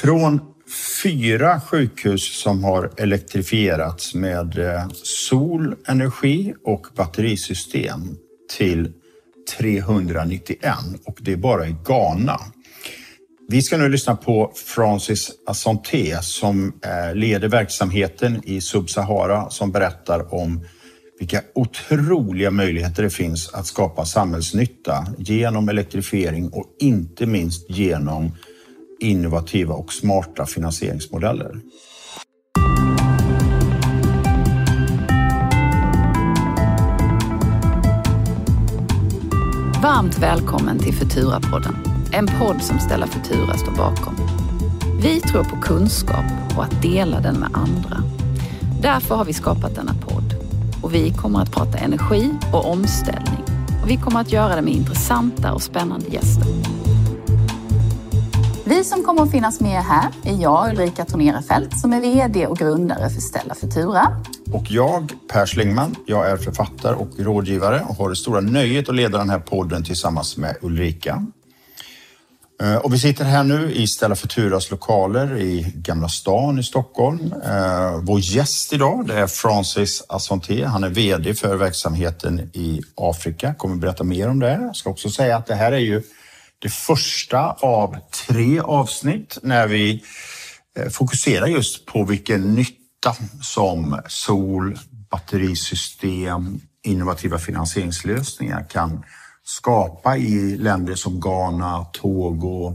Från fyra sjukhus som har elektrifierats med eh, solenergi och batterisystem till 391 och det är bara i Ghana. Vi ska nu lyssna på Francis Assanté som eh, leder verksamheten i Subsahara som berättar om vilka otroliga möjligheter det finns att skapa samhällsnytta genom elektrifiering och inte minst genom innovativa och smarta finansieringsmodeller. Varmt välkommen till Futura-podden. En podd som Stella Futura står bakom. Vi tror på kunskap och att dela den med andra. Därför har vi skapat denna podd. Och vi kommer att prata energi och omställning. Och vi kommer att göra det med intressanta och spännande gäster. Vi som kommer att finnas med här är jag, Ulrika Tornerefelt, som är VD och grundare för Stella Futura. Och jag, Per Slingman, jag är författare och rådgivare och har det stora nöjet att leda den här podden tillsammans med Ulrika. Eh, och vi sitter här nu i Stella Futuras lokaler i Gamla stan i Stockholm. Eh, vår gäst idag det är Francis Assonté. Han är VD för verksamheten i Afrika. Kommer berätta mer om det. Jag ska också säga att det här är ju det första av tre avsnitt när vi eh, fokuserar just på vilken nytta som sol, batterisystem, innovativa finansieringslösningar kan skapa i länder som Ghana, Togo,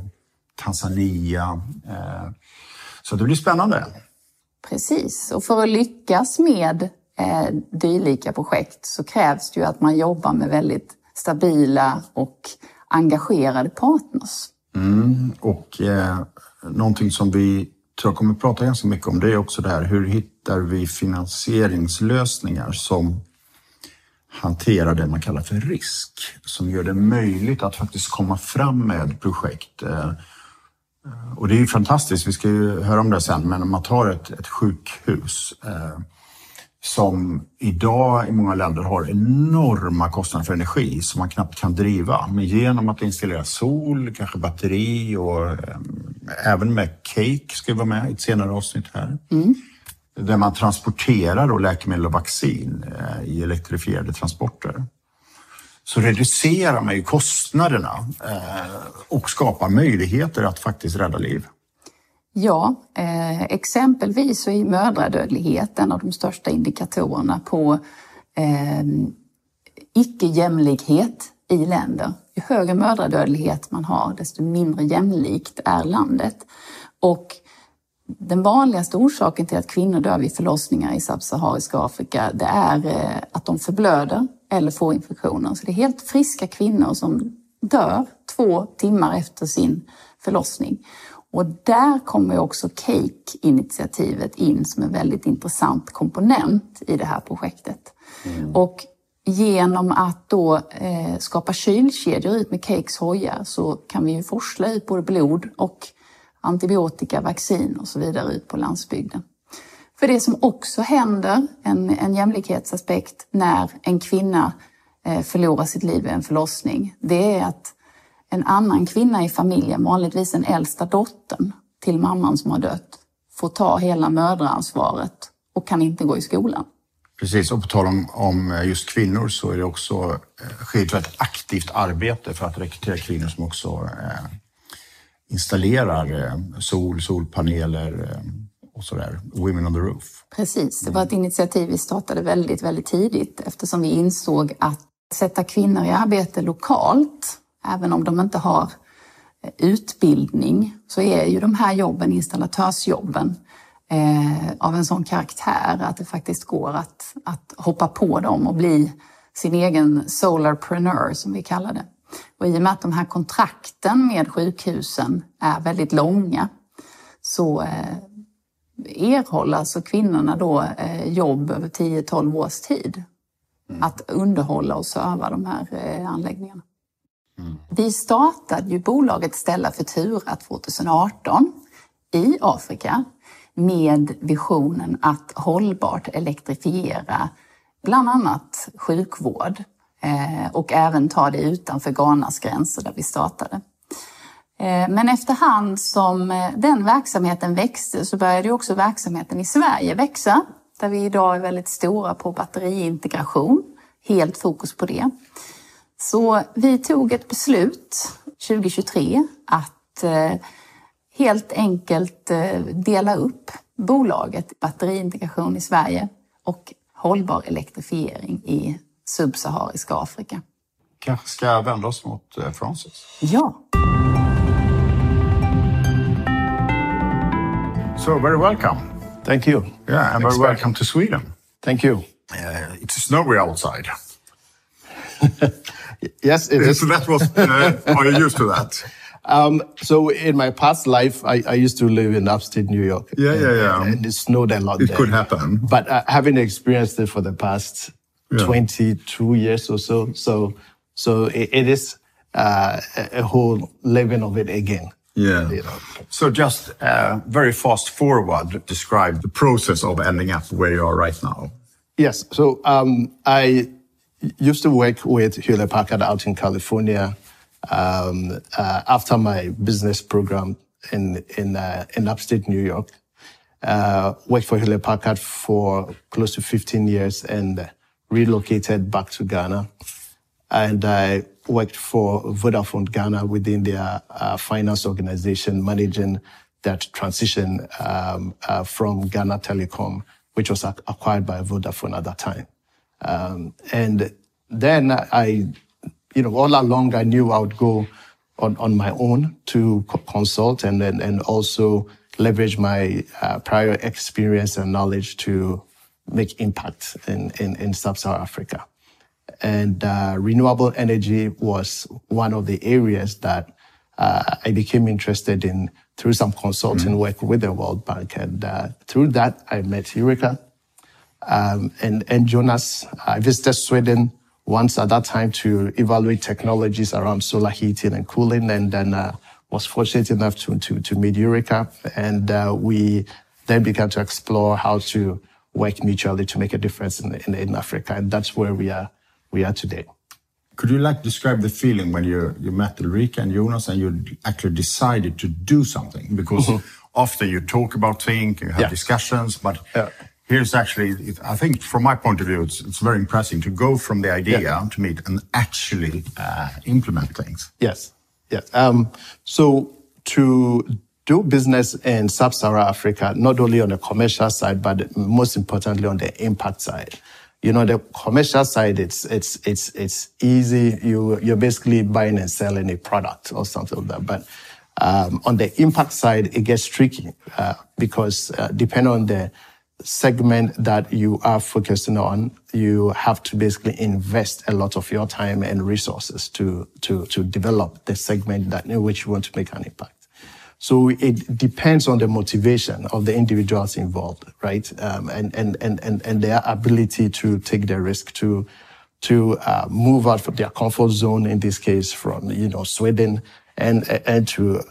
Tanzania. Eh, så det blir spännande. Precis, och för att lyckas med eh, dylika projekt så krävs det ju att man jobbar med väldigt stabila och engagerade partners. Mm, och eh, någonting som vi tror jag kommer att prata ganska mycket om det är också det här hur hittar vi finansieringslösningar som hanterar det man kallar för risk, som gör det möjligt att faktiskt komma fram med projekt. Eh, eh, och det är ju fantastiskt, vi ska ju höra om det sen, men om man tar ett, ett sjukhus eh, som idag i många länder har enorma kostnader för energi som man knappt kan driva. Men genom att installera sol, kanske batteri och eh, även med Cake ska vi vara med i ett senare avsnitt här. Mm. Där man transporterar då läkemedel och vaccin eh, i elektrifierade transporter. Så reducerar man ju kostnaderna eh, och skapar möjligheter att faktiskt rädda liv. Ja, eh, exempelvis så är mödradödlighet en av de största indikatorerna på eh, icke-jämlikhet i länder. Ju högre mödradödlighet man har, desto mindre jämlikt är landet. Och den vanligaste orsaken till att kvinnor dör vid förlossningar i subsahariska Afrika, det är eh, att de förblöder eller får infektioner. Så det är helt friska kvinnor som dör två timmar efter sin förlossning. Och där kommer också Cake-initiativet in som en väldigt intressant komponent i det här projektet. Mm. Och genom att då eh, skapa kylkedjor ut med Cakes hojar så kan vi ju forsla ut både blod och antibiotika, vaccin och så vidare ut på landsbygden. För det som också händer, en, en jämlikhetsaspekt, när en kvinna eh, förlorar sitt liv vid en förlossning, det är att en annan kvinna i familjen, vanligtvis den äldsta dottern till mamman som har dött, får ta hela mödraansvaret och kan inte gå i skolan. Precis, och på tal om, om just kvinnor så är det också eh, sker ett aktivt arbete för att rekrytera kvinnor som också eh, installerar eh, sol, solpaneler eh, och sådär. Women on the roof. Precis, det var ett initiativ vi startade väldigt, väldigt tidigt eftersom vi insåg att sätta kvinnor i arbete lokalt även om de inte har eh, utbildning, så är ju de här jobben, installatörsjobben, eh, av en sån karaktär att det faktiskt går att, att hoppa på dem och bli sin egen solarpreneur, som vi kallar det. Och i och med att de här kontrakten med sjukhusen är väldigt långa så eh, erhåller alltså kvinnorna då eh, jobb över 10-12 års tid. Mm. Att underhålla och serva de här eh, anläggningarna. Vi startade ju bolaget Stella Futura 2018 i Afrika med visionen att hållbart elektrifiera bland annat sjukvård eh, och även ta det utanför Ghanas gränser där vi startade. Eh, men efterhand som eh, den verksamheten växte så började också verksamheten i Sverige växa. Där vi idag är väldigt stora på batteriintegration. Helt fokus på det. Så vi tog ett beslut 2023 att eh, helt enkelt dela upp bolaget batteriintegration i Sverige och hållbar elektrifiering i subsahariska Afrika. Kanske ska vända oss mot Francis? Ja. So very welcome. Thank you. Yeah, and very welcome to Sweden. Thank you. Uh, it's snowy outside. yes, it is. So that was. Uh, are you used to that? Um, so in my past life, I, I, used to live in upstate New York. Yeah, and, yeah, yeah. And it snowed a lot. It there. could happen. But uh, having experienced it for the past yeah. 22 years or so, so so it, it is uh, a whole living of it again. Yeah. You know. So just uh, very fast forward, describe the process of ending up where you are right now. Yes. So um, I used to work with Hewlett Packard out in California um, uh, after my business program in in uh, in upstate New York. Uh, worked for Hewlett Packard for close to 15 years and relocated back to Ghana. And I worked for Vodafone Ghana within their uh, finance organization, managing that transition um, uh, from Ghana Telecom, which was acquired by Vodafone at that time. Um, and then I, you know, all along I knew I would go on, on my own to consult and and, and also leverage my uh, prior experience and knowledge to make impact in, in, in sub-Saharan Africa and uh, renewable energy was one of the areas that uh, I became interested in through some consulting mm-hmm. work with the World Bank. And uh, through that, I met Ulrika um, and, and Jonas. I visited Sweden once at that time to evaluate technologies around solar heating and cooling, and then uh, was fortunate enough to, to, to meet Ulrika. And uh, we then began to explore how to work mutually to make a difference in, in, in Africa. And that's where we are we are today. Could you like describe the feeling when you you met Ulrika and Jonas and you actually decided to do something? Because often you talk about things, you have yeah. discussions, but yeah. Here's actually, I think from my point of view, it's, it's very impressive to go from the idea yeah. to meet and actually uh, implement things. Yes, yes. Um, so to do business in sub-Saharan Africa, not only on the commercial side, but most importantly on the impact side you know, the commercial side, it's, it's, it's, it's easy. You, you're basically buying and selling a product or something like that. But, um, on the impact side, it gets tricky, uh, because, uh, depending on the segment that you are focusing on, you have to basically invest a lot of your time and resources to, to, to develop the segment that in which you want to make an impact. So it depends on the motivation of the individuals involved, right? Um, and, and, and, and, and their ability to take the risk to, to uh, move out from their comfort zone, in this case, from, you know, Sweden and, and to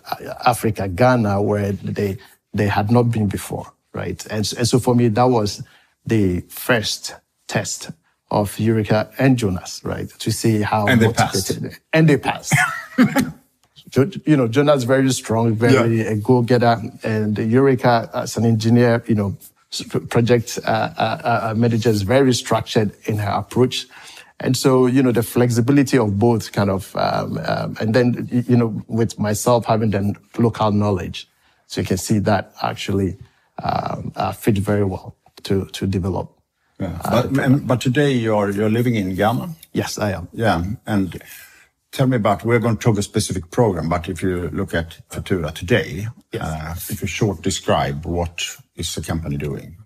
Africa, Ghana, where they, they had not been before, right? And, and so for me, that was the first test of Ulrika and Jonas, right? To see how and motivated. They passed. And they passed. you know, Jonah's very strong, very yeah. a go-getter, and Ulrika as an engineer, you know, project uh, uh, uh, manager is very structured in her approach. And so, you know, the flexibility of both kind of, um, um, and then, you know, with myself having the local knowledge, so you can see that actually um, uh, fit very well to to develop. Yeah. Uh, but, but today you're you're living in Ghana. Yes, I am. Yeah, and tell me about, we're going to talk a specific program, but if you look at Futura today, yes. uh, if you short describe what is the company doing?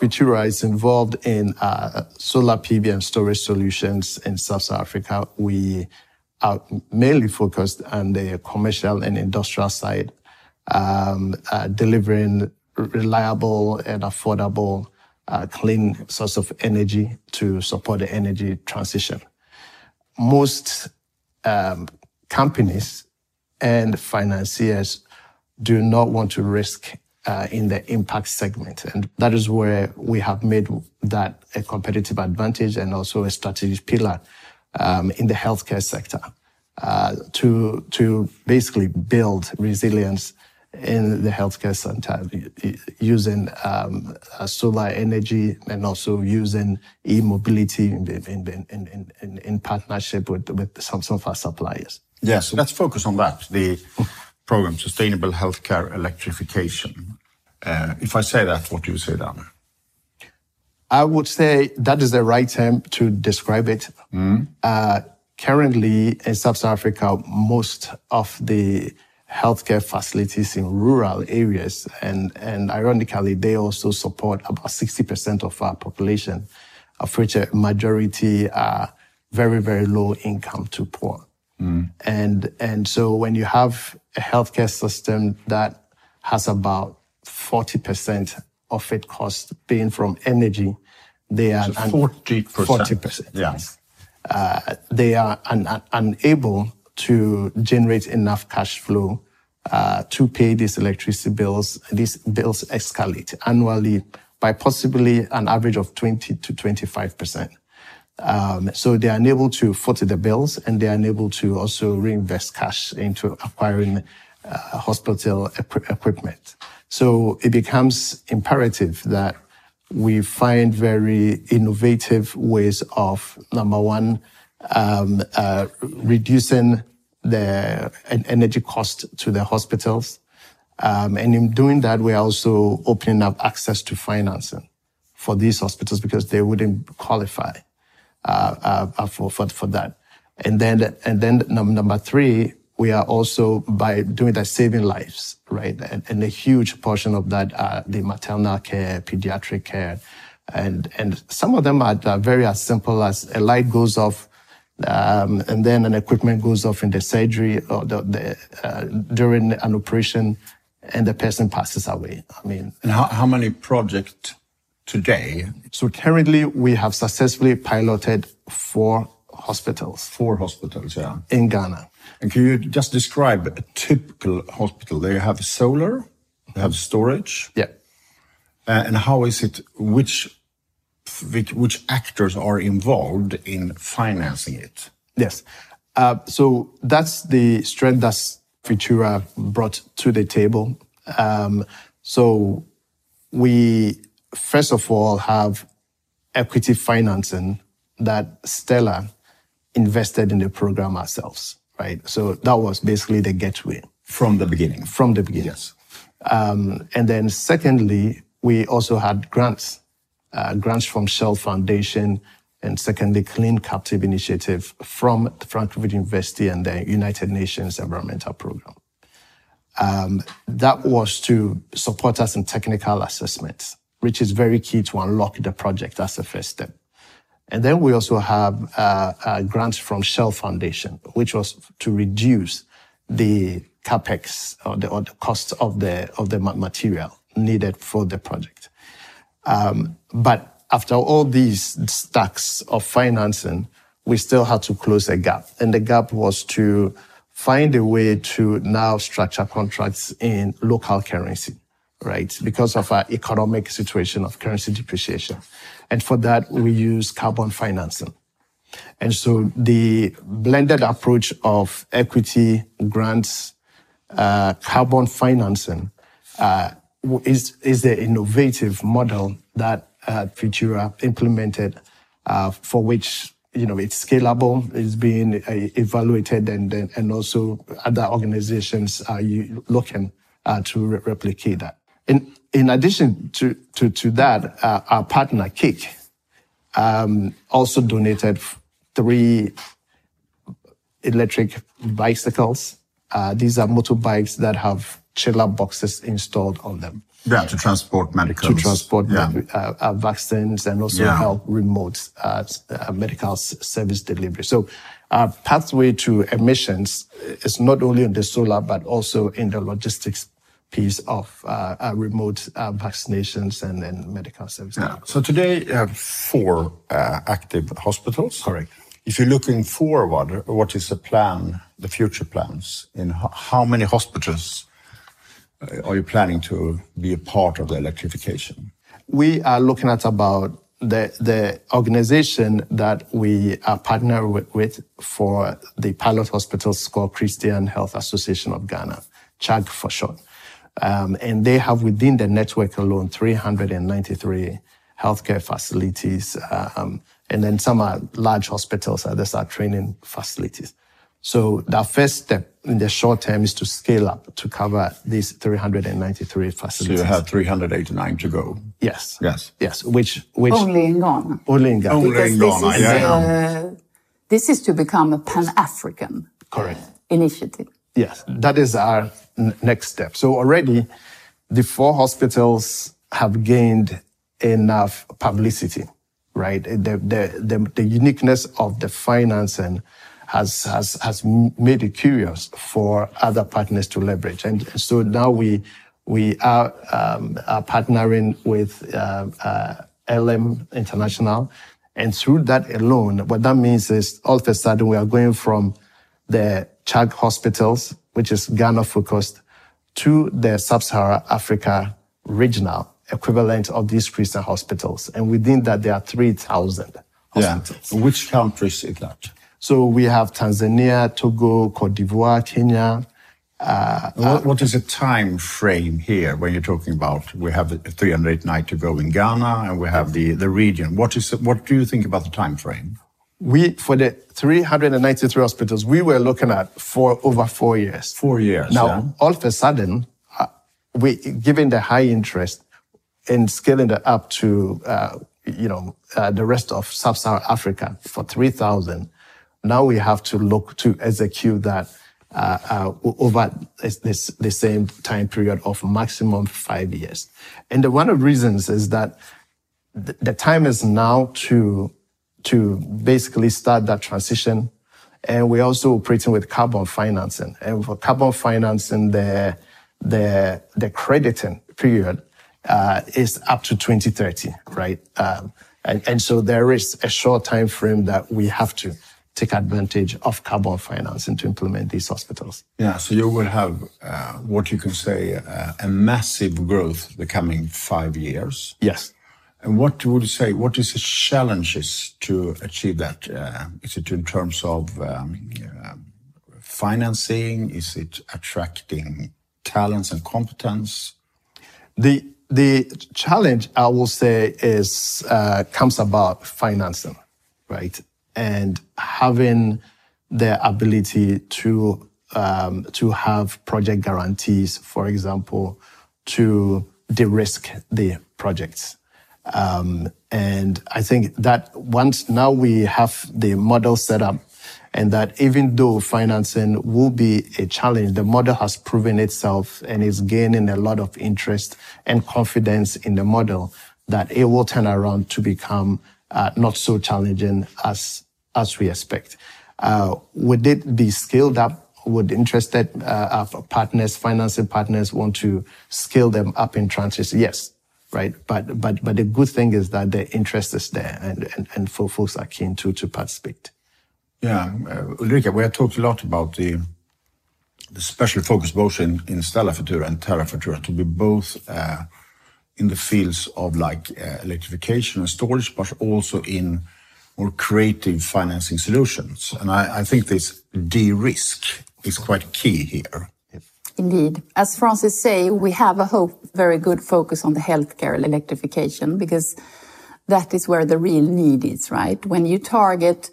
Futura is involved in uh, solar PV and storage solutions in South Africa. We are mainly focused on the commercial and industrial side, um, uh, delivering reliable and affordable uh, clean source of energy to support the energy transition. Most um, companies and financiers do not want to risk uh, in the impact segment. And that is where we have made that a competitive advantage and also a strategic pillar um, in the healthcare sector. uh, to to basically build resilience in the healthcare center using um, uh, solar energy and also using e-mobility in, in, in, in, in partnership with, with some, some of our suppliers. Yes, let's focus on that. The program, Sustainable Healthcare Electrification. Uh, if I say that, what do you say then? I would say that is the right term to describe it. Mm. Uh, currently in South Africa, most of the healthcare facilities in rural areas, and, and ironically, they also support about 60% of our population, of which a majority are very, very low income to poor. Mm. And, and so when you have a healthcare system that has about 40% of it cost being from energy, they are so 40%. 40%. Yes. Uh, they are un, un, unable to generate enough cash flow uh, to pay these electricity bills. These bills escalate annually by possibly an average of 20 to 25 percent. Um, so they are unable to foot the bills and they are unable to also reinvest cash into acquiring uh, hospital equi- equipment. So it becomes imperative that we find very innovative ways of number one, um, uh, reducing the energy cost to the hospitals. Um, and in doing that, we're also opening up access to financing for these hospitals because they wouldn't qualify uh, uh, for, for, for that. And then, and then number three, we are also by doing that saving lives, right? And, and a huge portion of that are the maternal care, pediatric care, and and some of them are, are very as simple as a light goes off um, and then an equipment goes off in the surgery or the, the, uh, during an operation and the person passes away. I mean, and how, how many projects today? So currently we have successfully piloted four hospitals. Four hospitals, yeah. In Ghana. And can you just describe a typical hospital? They have solar, they have storage. Yeah. Uh, and how is it, which which actors are involved in financing it? Yes. Uh, so that's the strength that Futura brought to the table. Um, so we, first of all, have equity financing that Stella invested in the program ourselves, right? So that was basically the gateway. From the beginning. From the beginning. Yes. Um, and then secondly, we also had grants uh, grants from Shell Foundation, and secondly, Clean Captive Initiative from the Frankfurt University and the United Nations Environmental Program. Um, that was to support us in technical assessments, which is very key to unlock the project as a first step. And then we also have uh, uh, grants from Shell Foundation, which was to reduce the capex or the, or the cost of the of the material needed for the project. Um, but after all these stacks of financing, we still had to close a gap. And the gap was to find a way to now structure contracts in local currency, right? Because of our economic situation of currency depreciation. And for that, we use carbon financing. And so the blended approach of equity, grants, uh, carbon financing, uh, is, is the innovative model that uh, Futura implemented, uh, for which you know it's scalable, it's being uh, evaluated, and and also other organizations are looking uh, to re- replicate that. In in addition to to to that, uh, our partner Cake um, also donated three electric bicycles. Uh, these are motorbikes that have chiller boxes installed on them. Yeah, to transport medical. To transport yeah. uh, uh, vaccines and also yeah. help remote uh, uh medical service delivery. So our pathway to emissions is not only in the solar, but also in the logistics piece of uh, uh, remote vaccinations and, and medical services. Yeah. So today you have four active hospitals. Correct. If you're looking forward, what is the plan, the future plans in how many hospitals uh, are you planning to be a part of the electrification? We are looking at about the, the organization that we are partnered with, with for the pilot hospitals called Christian Health Association of Ghana, CHAG for short. Um, and they have within the network alone 393 healthcare facilities. Um, and then some are large hospitals, others are training facilities. So the first step in the short term is to scale up to cover these 393 facilities. So you have 389 to go. Yes. Yes. Yes. Which, which Only in Ghana. only in Ghana. Only Because in this is, yeah. uh, this is to become a Pan-African Correct. initiative. Yes, that is our n- next step. So already the four hospitals have gained enough publicity, right? The, the, the, the uniqueness of the financing has, has, has made it curious for other partners to leverage. And so now we, we are, um, are partnering with uh, uh, LM International. And through that alone, what that means is all of a sudden we are going from the CHAG hospitals, which is Ghana focused, to the Sub-Saharan Africa regional equivalent of these Christian hospitals. And within that, there are 3,000 Yeah. Which countries is that? So we have Tanzania, Togo, Cote d'Ivoire, Kenya. what, what is the time frame here when you're talking about we have the 389 to go in Ghana and we have the, the region? What is what do you think about the time frame? We, for the 393 hospitals, we were looking at for over four years. Four years. Now, yeah? all of a sudden, uh, we, given the high interest in scaling it up to, uh, you know, uh, the rest of sub-Saharan Africa for 3,000, now we have to look to execute that uh, uh, over this, this, the same time period of maximum five years. And the, one of the reasons is that the, the time is now to to basically start that transition. And we're also operating with carbon financing. And for carbon financing, the the the crediting period uh, is up to 2030, right? Um, and, and so there is a short time frame that we have to take advantage of carbon financing to implement these hospitals. Yeah, so you will have uh, what you can say uh, a massive growth the coming five years. Yes. And what would you say? What is the challenges to achieve that? Uh, is it in terms of um, uh, financing? Is it attracting talents and competence? The the challenge I will say is uh, comes about financing, right, and having the ability to um, to have project guarantees, for example, to de-risk the projects. Um, and I think that once now we have the model set up and that even though financing will be a challenge, the model has proven itself and is gaining a lot of interest and confidence in the model that it will turn around to become uh, not so challenging as as we expect. Uh, would it be scaled up? Would interested uh, partners, financing partners, want to scale them up in tranches? Yes, right. But but but the good thing is that the interest is there, and and, and folks are keen to to participate. Yeah, uh, Ulrika, we have talked a lot about the the special focus both in, in Stella Futura and Infra Futura to be both uh, in the fields of like uh, electrification and storage, but also in more creative financing solutions. And I, I think this de-risk is quite key here. Indeed. As Francis say, we have a hope, very good focus on the healthcare electrification because that is where the real need is, right? When you target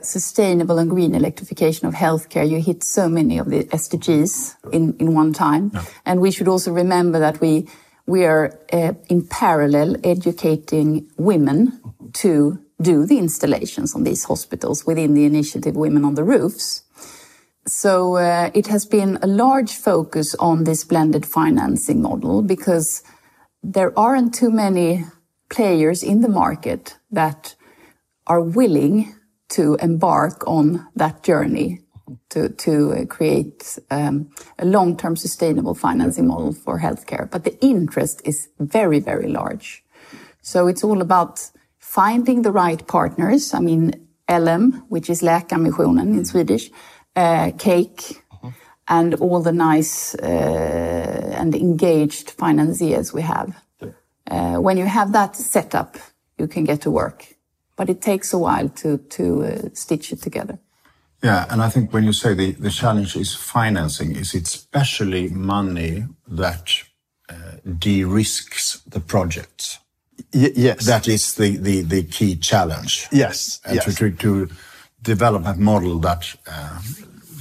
sustainable and green electrification of healthcare, you hit so many of the SDGs in, in one time. And we should also remember that we, we are uh, in parallel educating women to do the installations on these hospitals within the initiative Women on the Roofs. So uh, it has been a large focus on this blended financing model because there aren't too many players in the market that are willing to embark on that journey to, to create um, a long-term sustainable financing model for healthcare. But the interest is very, very large. So it's all about finding the right partners. I mean, LM, which is Läkarmissionen in Swedish, uh, Cake, and all the nice uh, and engaged financiers we have. Uh, when you have that set up, you can get to work. But it takes a while to, to uh, stitch it together. Yeah, and I think when you say the, the challenge is financing, is it especially money that uh, de-risks the projects? Y- yes. That is the, the, the key challenge. yes. And yes. to, to, to develop a model that uh,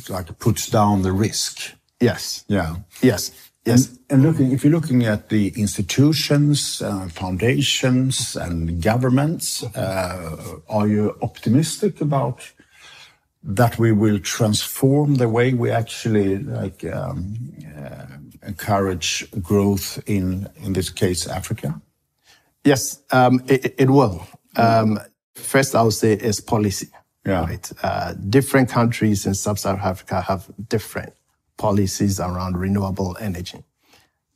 like puts down the risk. yes. Yeah. Yes. Yes. And, and looking, if you're looking at the institutions, uh, foundations, and governments, uh, are you optimistic about that we will transform the way we actually like um, uh, encourage growth in, in this case, Africa? Yes, um, it, it will. Um, first, I would say is policy. Yeah. Right. Uh, different countries in sub-Saharan Africa have different policies around renewable energy,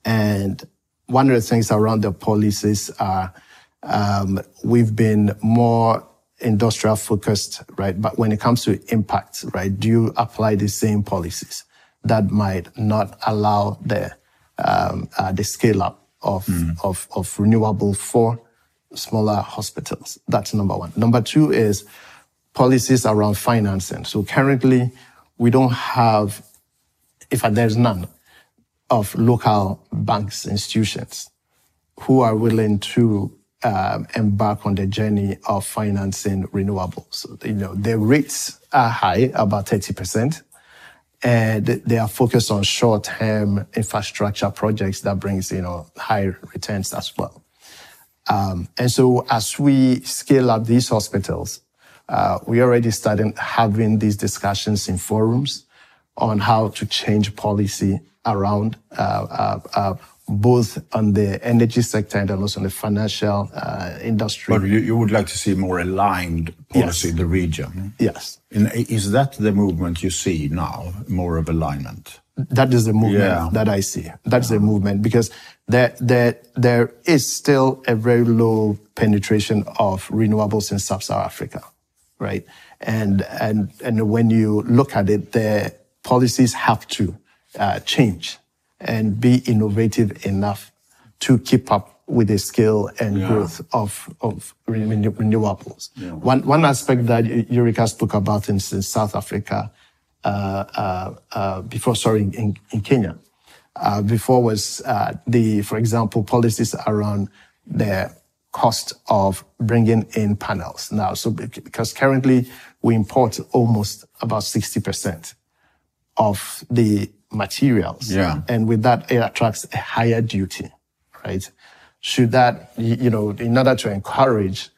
and one of the things around the policies are um, we've been more industrial focused, right? But when it comes to impact, right, do you apply the same policies that might not allow the um, uh, the scale up of, of of renewable for smaller hospitals? That's number one. Number two is policies around financing. So currently, we don't have, if there's none, of local banks, institutions who are willing to um, embark on the journey of financing renewables. You know, the rates are high, about 30%, and they are focused on short-term infrastructure projects that brings, you know, high returns as well. Um, and so as we scale up these hospitals, uh, we already started having these discussions in forums on how to change policy around uh, uh, uh, both on the energy sector and also on the financial uh, industry. But you, you would like to see more aligned policy Yes. in the region. yes, is that the movement you see now, more of alignment? that is the movement Yeah. that I see. That's the movement because there, there, there is still a very low penetration of renewables in sub-Saharan Africa, right? And, and, and when you look at it, the policies have to uh, change and be innovative enough to keep up with the scale and growth of, of renew- renewables. One, one aspect that Ulrika spoke about in, in South Africa uh, uh, uh, before, sorry, in, in Kenya, uh, before was uh, the, for example, policies around the cost of bringing in panels now. So because currently we import almost about 60% of the materials. Yeah. And with that, it attracts a higher duty, right? Should that, you know, in order to encourage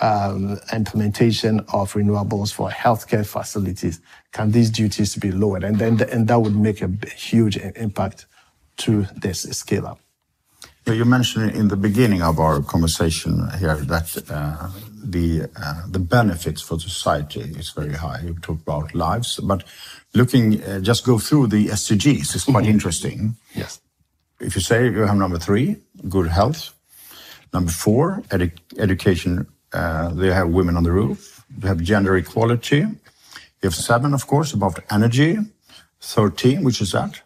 um, implementation of renewables for healthcare facilities, can these duties be lowered? And then, and that would make a huge impact to this scale up. Yeah, You mentioned in the beginning of our conversation here that uh, the uh, the benefits for society is very high. You talked about lives, but looking uh, just go through the SDGs is quite interesting. Yes. If you say you have number three, good health. Number four, edu- education. Uh, they have women on the roof. You have gender equality. You have seven, of course, about energy. Thirteen, which is that?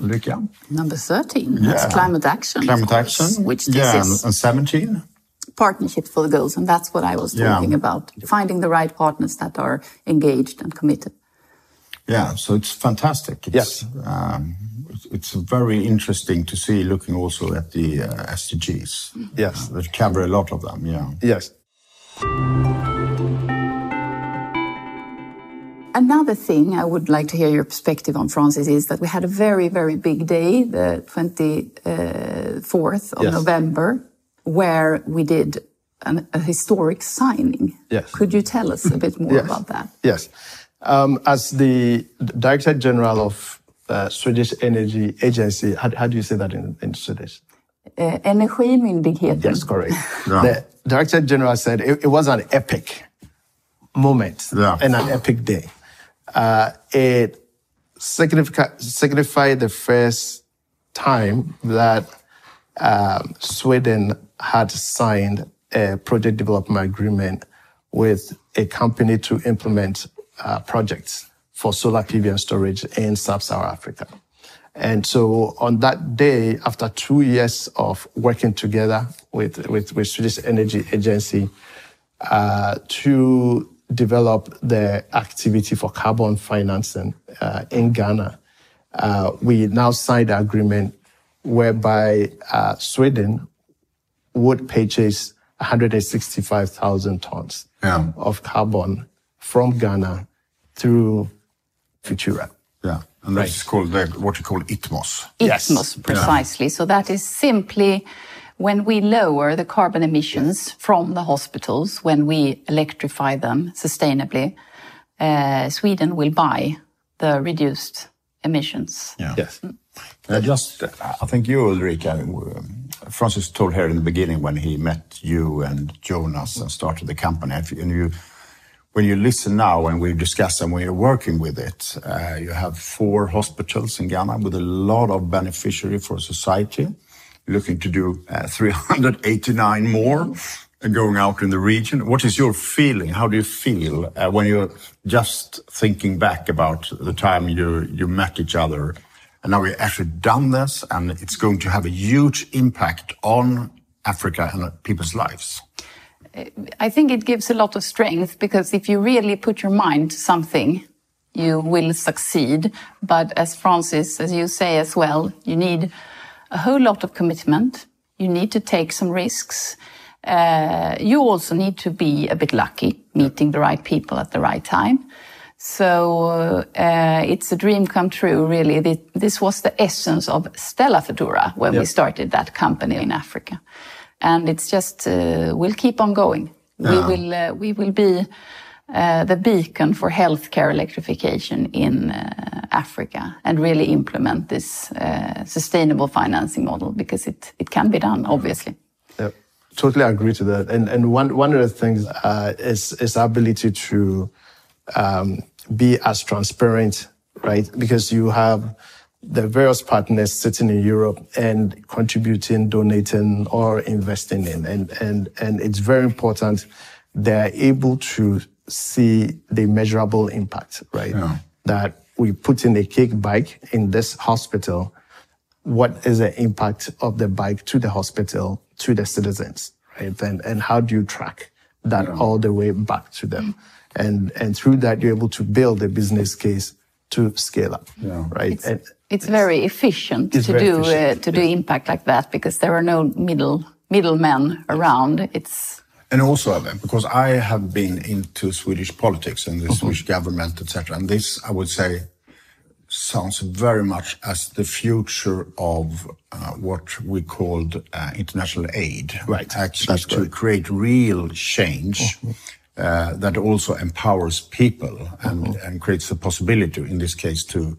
Ulrika? Number 13, that's Yeah. climate action. Climate course, action. Which this yeah, and, is and 17. partnership for the goals. And that's what I was Yeah. talking about. Finding the right partners that are engaged and committed. Yeah, so it's fantastic. It's, Yes. um, it's- it's very interesting to see looking also at the uh, SDGs. Yes. That cover a lot of them, yeah. Yes. Another thing I would like to hear your perspective on, Francis, is that we had a very, very big day, the 24th of Yes. November, where we did an, a historic signing. Yes. Could you tell us a bit more Yes. about that? Yes. Um, as the Director General of uh, Swedish Energy Agency, how, how do you say that in, in Swedish? Eh, Energimyndigheten. Yes, correct. Yeah. The Director General said it, it was an epic moment Yeah. and an epic day. Uh, it significa- signified the first time that um, Sweden had signed a project development agreement with a company to implement uh, projects for solar PV and storage in sub-Saharan Africa. And so on that day, after two years of working together with, with, with Swedish Energy Agency uh, to develop the activity for carbon financing uh, in Ghana. Uh, we now signed an agreement whereby uh, Sweden would purchase 165,000 tons Yeah. of carbon from Ghana through Futura. Yeah. And Right. that's called the, what you call ITMOS. Yes. ITMOS, precisely. So that is simply when we lower the carbon emissions from the hospitals, when we electrify them sustainably, uh, Sweden will buy the reduced emissions. Yeah. Yes. Uh, just, I think you, Ulrika, um, Francis told here in the beginning when he met you and Jonas and started the company, if- and you, when you listen now and we discuss and when you're working with it, uh, you have four hospitals in Ghana with a lot of beneficiary for society, looking to do uh, 389 more going out in the region. What is your feeling? How do you feel uh, when you're just thinking back about the time you, you met each other and now we've actually done this and it's going to have a huge impact on Africa and people's lives? I think it gives a lot of strength because if you really put your mind to something, you will succeed. But as Francis, as you say as well, you need a whole lot of commitment. You need to take some risks. Uh, you also need to be a bit lucky, meeting the right people at the right time. So uh, it's a dream come true, really. This was the essence of Stella Futura when we started that company in Africa, and it's just uh, we'll keep on going. We will uh, we will be uh, the beacon for healthcare electrification in uh, Africa and really implement this uh, sustainable financing model because it it can be done, obviously. Yeah, totally agree to that. And and one one of the things uh, is is our ability to um, be as transparent, right? Because you have the various partners sitting in Europe and contributing, donating, or investing in, and and and it's very important they're able to see the measurable impact, right? That we put in a cake bike in this hospital what is the impact of the bike to the hospital, to the citizens, right? And, and how do you track that all the way back to them? And, and through that, you're able to build a business case to scale up, right? And It's very efficient It's to very do efficient, Uh, to do impact like that because there are no middle middlemen around. It's And also, uh, because I have been into Swedish politics and the Swedish government, etc., and this, I would say, sounds very much as the future of uh, what we called uh, international aid. Right. Actually, That's to create real change uh, that also empowers people and, and creates the possibility, in this case, to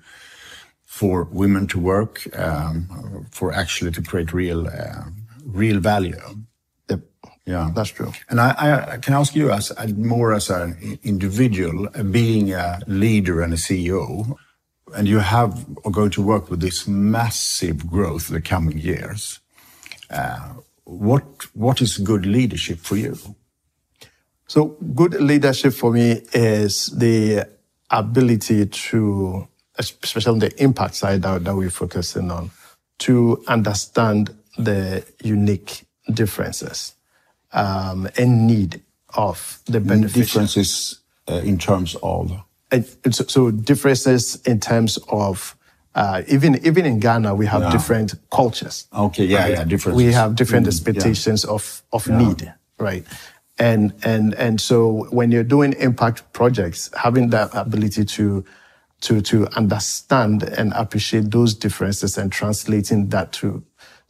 for women to work, um, for actually to create real, uh, real value. Yep. Yeah, That's true. And I, I can ask you, as more as an individual, uh, being a leader and a CEO, and you have are going to work with this massive growth in the coming years. Uh, what what is good leadership for you? So good leadership for me is the ability to, especially on the impact side that, that we're focusing on, to understand the unique differences um, and need of the beneficiaries. Differences uh, in terms of And so, so differences in terms of uh, even even in Ghana we have Yeah. different cultures. Okay, yeah, yeah, differences. We have different Mm, yeah. expectations of of need, right? And and and so when you're doing impact projects, having that ability to to to understand and appreciate those differences and translating that to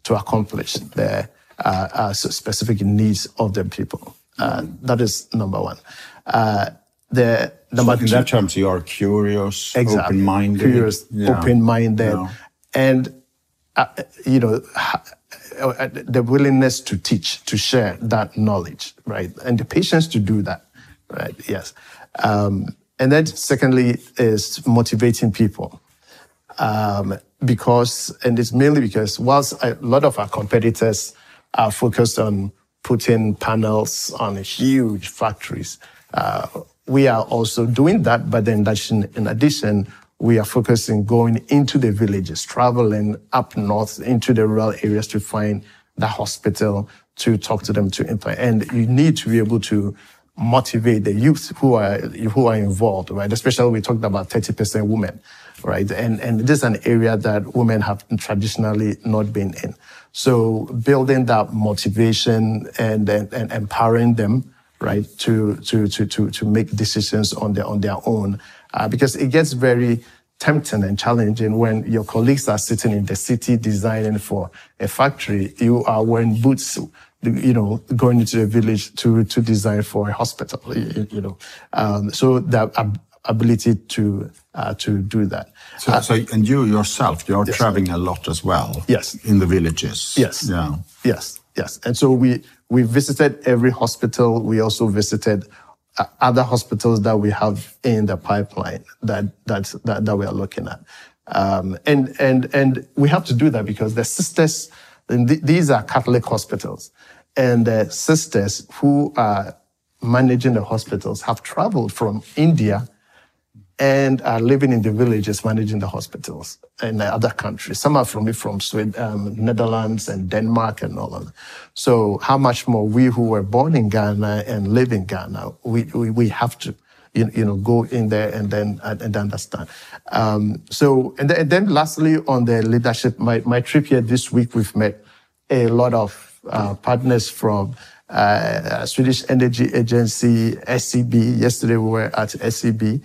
to accomplish the uh, uh, specific needs of the people. Uh, that is number one. Uh, the number in two, that terms, you are curious, exactly. open-minded, curious, Yeah. open-minded, Yeah. and uh, you know uh, the willingness to teach, to share that knowledge, right, and the patience to do that, right? Yes, um, and then secondly is motivating people. Um, because, and it's mainly because whilst a lot of our competitors are focused on putting panels on huge factories, uh, we are also doing that. But addition, in addition, we are focusing going into the villages, traveling up north into the rural areas to find the hospital to talk to them to implement. And you need to be able to motivate the youth who are who are involved, right? Especially we talked about 30% women, right? And and this is an area that women have traditionally not been in. So building that motivation and and, and empowering them, right, to to to to to make decisions on their on their own, uh, because it gets very tempting and challenging when your colleagues are sitting in the city designing for a factory. You are wearing boots you know, going into the village to to design for a hospital, you know. Um, so that ability to uh, to do that. So, uh, so, and you yourself, you are yes. traveling a lot as well. Yes. In the villages. Yes. Yeah. Yes. Yes. And so we we visited every hospital. We also visited uh, other hospitals that we have in the pipeline that that that, that we are looking at. Um, and and and we have to do that because the sisters th- these are Catholic hospitals. And the sisters who are managing the hospitals have traveled from India and are living in the villages managing the hospitals in other countries. Some are from from Sweden, um, Netherlands and Denmark and all of that. So how much more we who were born in Ghana and live in Ghana, we, we, we have to you, you know, go in there and then and understand. Um, so and then, and then, lastly on the leadership, my, my trip here this week, we've met a lot of uh, partners from uh, Swedish Energy Agency, SCB. Yesterday we were at SCB.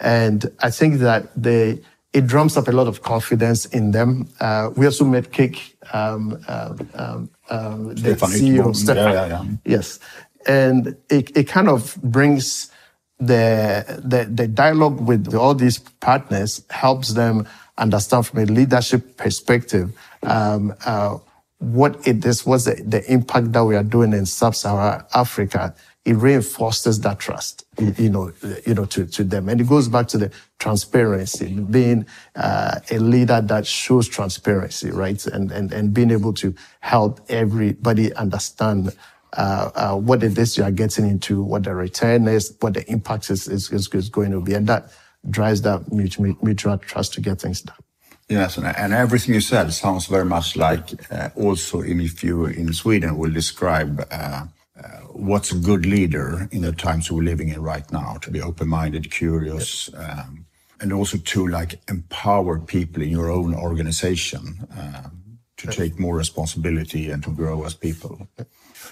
and I think that they it drums up a lot of confidence in them. Uh, we also met Cake, um, um, um, um the CEO, Stefan. Yeah, yeah, yeah. Yes, and it, it kind of brings the, the, the dialogue with all these partners helps them understand from a leadership perspective um, uh, what it is, what's the, the impact that we are doing in sub-Saharan Africa. It reinforces that trust, you know, you know, to, to them. And it goes back to the transparency, being uh, a leader that shows transparency, right? And, and, and being able to help everybody understand uh, uh, what it is you are getting into, what the return is, what the impact is, is, is going to be. And that drives that mutual, mutual trust to get things done. Yes, and, and everything you said sounds very much like uh, also in, if you in Sweden will describe uh, uh, what's a good leader in the times we're living in right now, to be open-minded, curious, um, and also to like empower people in your own organization um, to take more responsibility and to grow as people.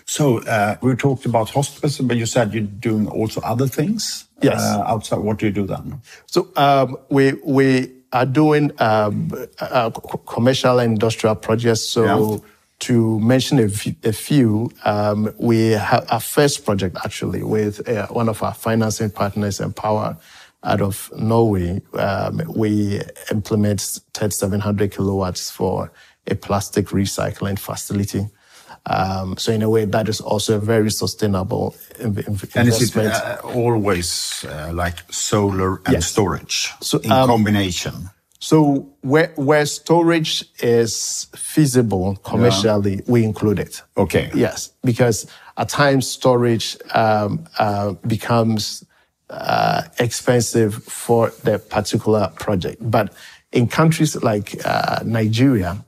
So uh, we talked about hospice, but you said you're doing also other things. Yes. Uh, outside, what do you do then? So um, we we are doing um, commercial and industrial projects. So. Yeah. To mention a few, um, we have our first project actually with uh, one of our financing partners, Empower, out of Norway. Um, we implement 3700 kilowatts for a plastic recycling facility. Um, so in a way, that is also a very sustainable investment. And is it uh, always uh, like solar and yes. storage so, in um, combination? So where where storage is feasible commercially, yeah. we include it. Okay. Yes, because at times storage um, uh, becomes uh, expensive for the particular project, but in countries like uh, Nigeria,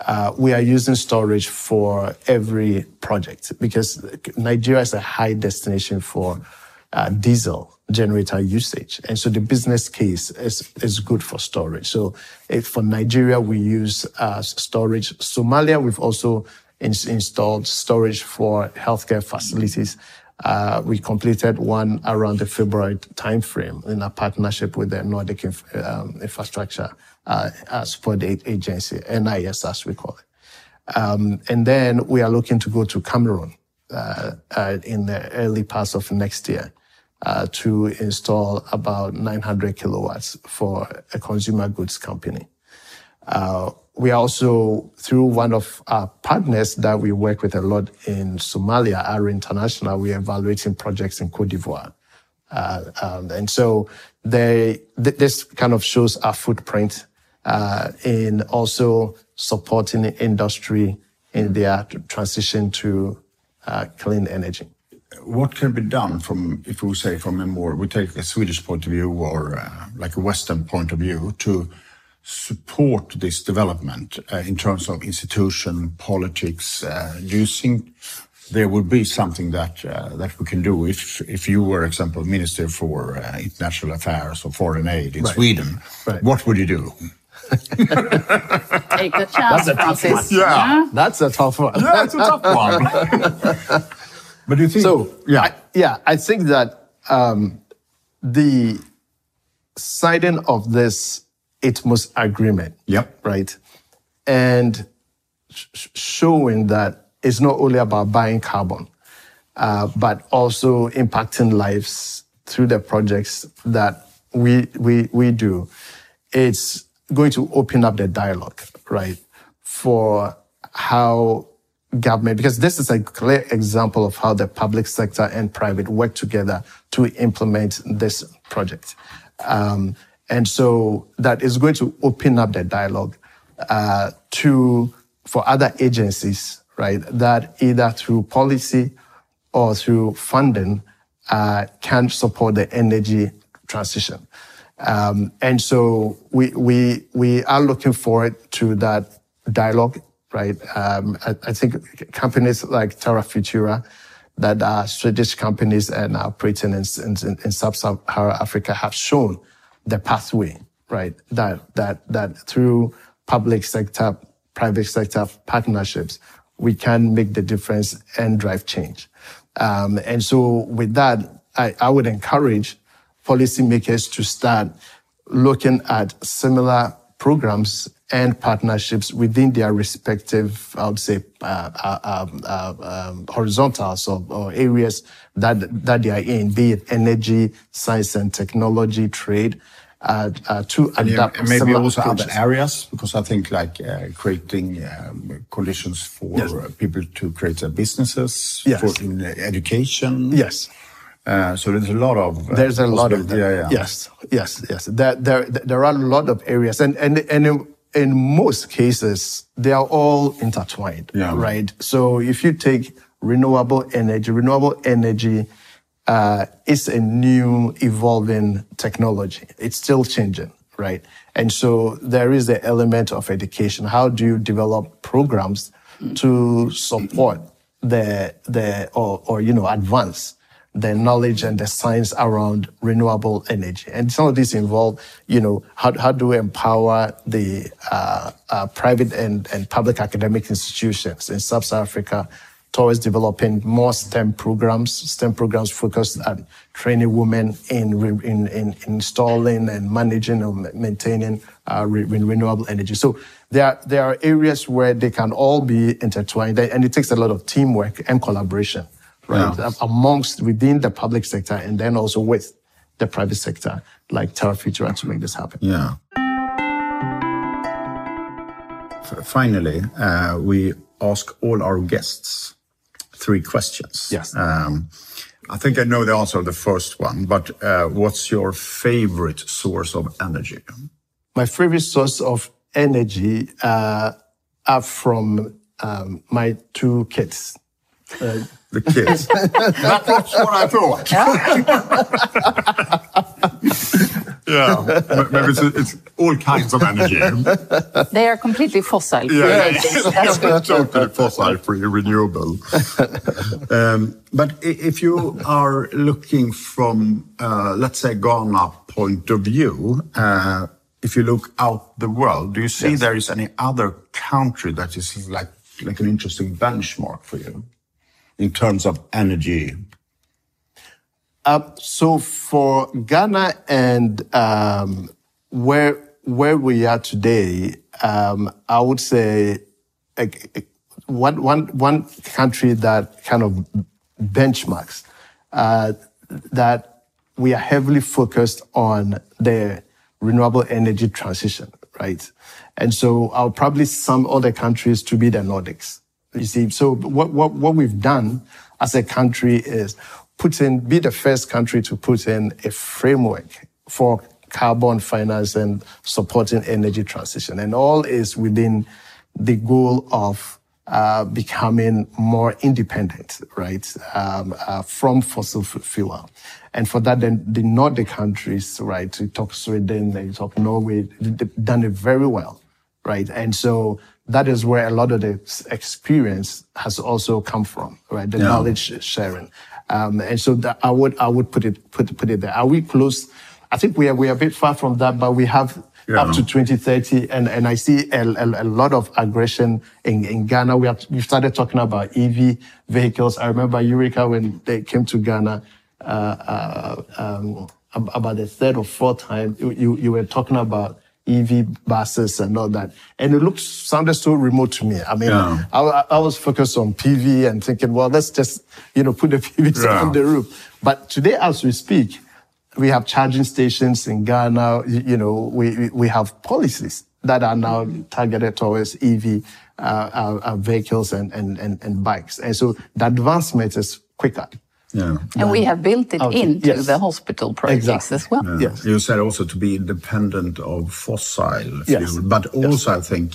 uh, we are using storage for every project because Nigeria is a high destination for uh, diesel generator usage. And so the business case is, is good for storage. So if for Nigeria, we use uh, storage. Somalia, we've also in, installed storage for healthcare facilities. Uh, we completed one around the February timeframe in a partnership with the Nordic Inf- um, Infrastructure uh, for the agency, NIS as we call it. Um, and then we are looking to go to Cameroon uh, uh, in the early parts of next year uh, to install about 900 kilowatts for a consumer goods company. Uh, we are also, through one of our partners that we work with a lot in Somalia, ARA International, we are evaluating projects in Cote d'Ivoire. Uh, um, and so they, th- this kind of shows our footprint uh, in also supporting the industry in their transition to uh, clean energy. What can be done from, if we say from a more, we take a Swedish point of view or uh, like a Western point of view to support this development uh, in terms of institution, politics? Uh, do you think there would be something that uh, that we can do if if you were, example, minister for uh, international affairs or foreign aid in Right. Sweden? Right. What would you do? Take the chance, a tough Francis. one. Yeah. That's a tough one. Yeah, it's a tough one. but you think? So yeah, I, yeah, I think that um, the signing of this ITMOs agreement, Yep. right, and sh- sh- showing that it's not only about buying carbon, uh, but also impacting lives through the projects that we we we do. It's going to open up the dialogue, right, for how government, because this is a clear example of how the public sector and private work together to implement this project. Um, and so that is going to open up the dialogue uh, to for other agencies, right, that either through policy or through funding uh, can support the energy transition. Um, and so we, we, we are looking forward to that dialogue, right? Um, I, I think companies like Terra Futura that are Swedish companies and are operating in, in, in sub-Saharan Africa have shown the pathway, right? That, that, that through public sector, private sector partnerships, we can make the difference and drive change. Um, and so with that, I, I would encourage policymakers to start looking at similar programs and partnerships within their respective, I would say, uh, uh, um, uh, um, horizontals or, or areas that that they are in, be it energy, science and technology, trade, uh, uh, to And, adapt and maybe also other areas, because I think like uh, creating um, conditions for Yes. people to create their businesses, Yes. for in education. Yes. Uh, so there's a lot of. Uh, There's a lot of them. Yeah, yeah. Yes, yes, yes. There, there, there are a lot of areas, and and and in, in most cases, they are all intertwined. Yeah. Right. So if you take renewable energy, renewable energy uh, is a new evolving technology. It's still changing. Right. And so there is the element of education. How do you develop programs to support the the or or you know advance the knowledge and the science around renewable energy. And some of these involve, you know, how, how do we empower the uh, uh, private and, and public academic institutions in Sub-Saharan Africa towards developing more STEM programs, STEM programs focused on training women in, in, in installing and managing and maintaining uh, re- renewable energy. So there are, there are areas where they can all be intertwined and it takes a lot of teamwork and collaboration right? Yeah. Amongst within the public sector and then also with the private sector, like Terra Futura, to make this happen. Yeah. Finally, uh, we ask all our guests three questions. Yes. Um, I think I know the answer of the first one, but uh, what's your favorite source of energy? My favorite source of energy uh, are from um, my two kids. The kids. that, that's what I thought. yeah. M- Maybe it's, it's all kinds of energy. They are completely fossil free. Yeah, yeah, yeah. totally fossil-free, renewable. um, but if you are looking from, uh, let's say, Ghana point of view, uh, if you look out the world, do you see Yes. there is any other country that is like like an interesting benchmark for you in terms of energy? Uh, so for Ghana and um, where where we are today, um, I would say like, one one one country that kind of benchmarks uh, that we are heavily focused on the renewable energy transition, right? And so I'll probably sum other countries to be the Nordics. You see, so what, what, what we've done as a country is put in, be the first country to put in a framework for carbon finance and supporting energy transition. And all is within the goal of uh, becoming more independent, right, um, uh, from fossil fuel. And for that, then the Nordic countries, right, you talk Sweden, you talk Norway, they've done it very well, right? And so that is where a lot of the experience has also come from, right? The yeah. knowledge sharing. Um, and so that I would, I would put it, put, put it there. Are we close? I think we are, we are a bit far from that, but we have yeah. up to 2030. And, and I see a, a, a lot of aggression in, in Ghana. We have, we started talking about EV vehicles. I remember Ulrika when they came to Ghana, uh, uh, um, about the third or fourth time, you, you were talking about EV buses and all that. And it looked, sounded so remote to me. I mean, yeah. I, I, was focused on PV and thinking, well, let's just, you know, put the PVs yeah. on the roof. But today, as we speak, we have charging stations in Ghana. You know, we, we have policies that are now targeted towards EV uh, uh, uh, vehicles and, and, and, and bikes. And so the advancement is quicker. Yeah. And we have built it okay. into yes. the hospital projects exactly. as well. Yeah. Yes. You said also to be independent of fossil fuel, yes. but also yes. I think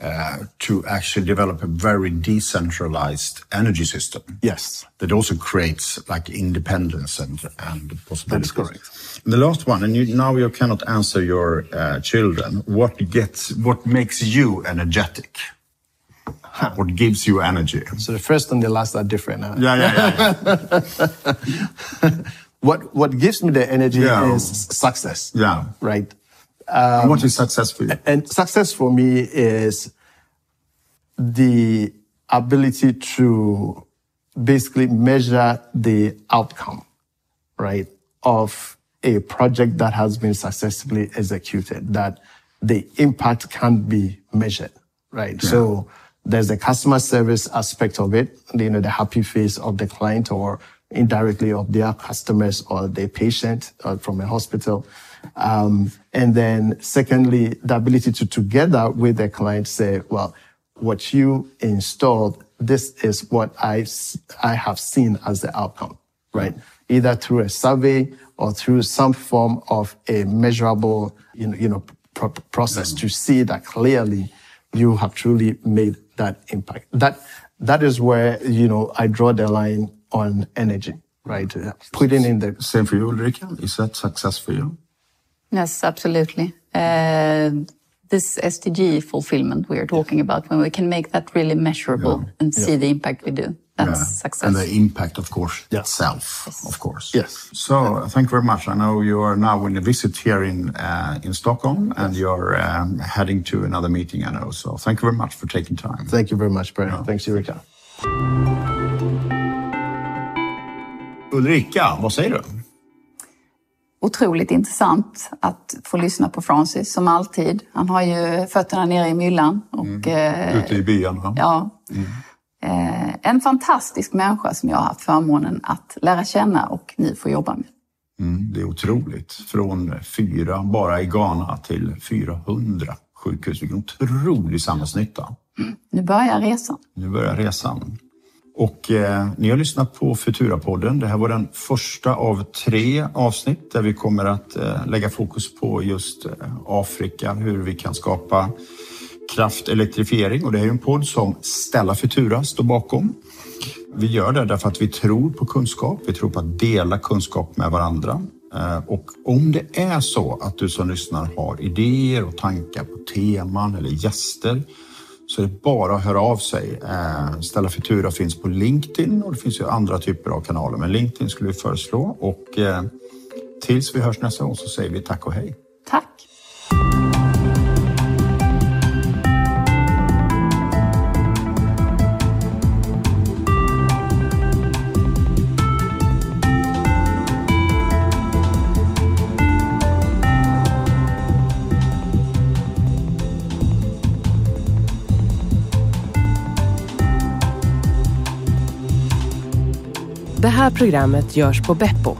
uh, to actually develop a very decentralized energy system. Yes. That also creates like independence and, and possibilities. That's correct. And the last one, and you, now you cannot answer your uh, children. What gets, what makes you energetic? What gives you energy? So the first and the last are different. Huh? Yeah, yeah, yeah. what what gives me the energy yeah. is success. Yeah. Right. Um, what is success for you? And success for me is the ability to basically measure the outcome, right, of a project that has been successfully executed, that the impact can be measured, right? Yeah. So there's the customer service aspect of it, you know, the happy face of the client or indirectly of their customers or their patient uh, from a hospital. Um, and then secondly, the ability to together with the client say, well, what you installed, this is what I, I have seen as the outcome, right? Either through a survey or through some form of a measurable, you know, you know, process mm-hmm. to see that clearly you have truly made that impact. That, that is where, you know, I draw the line on energy, right? Putting in the... Same for you, Ulrika. Is that success for you? Yes, absolutely. Uh, this SDG fulfillment we are talking about, when we can make that really measurable yeah. and see yeah. the impact we do, that's yeah. success. And the impact, of course, itself, yes. of course. Yes. So thank you very much. I know you are now in a visit here in uh, in Stockholm, yes. and you're um, heading to another meeting. I know. So thank you very much for taking time. Thank you very much, Brian. Thanks, Ulrika. Ulrika, vad säger du? Otroligt intressant att få lyssna på Francis som alltid. Han har ju fötterna nere i myllan. Och, mm. eh, Ute i byarna. Ja. Mm. Eh, en fantastisk människa som jag har haft förmånen att lära känna och nu få jobba med. Mm, det är otroligt. Från fyra bara i Ghana till 400 sjukhus. Vilken otrolig samhällsnytta. Mm. Nu börjar resan. Nu börjar resan. Och eh, ni har lyssnat på Futura-podden. Det här var den första av tre avsnitt där vi kommer att eh, lägga fokus på just eh, Afrika, hur vi kan skapa kraftelektrifiering. Och det är en podd som Stella Futura står bakom. Vi gör det därför att vi tror på kunskap. Vi tror på att dela kunskap med varandra. Eh, och om det är så att du som lyssnar har idéer och tankar på teman eller gäster så är det bara att höra av sig. Eh, Ställa Futura finns på LinkedIn och det finns ju andra typer av kanaler. Men LinkedIn skulle vi föreslå och eh, tills vi hörs nästa gång så säger vi tack och hej. Det här programmet görs på Beppo.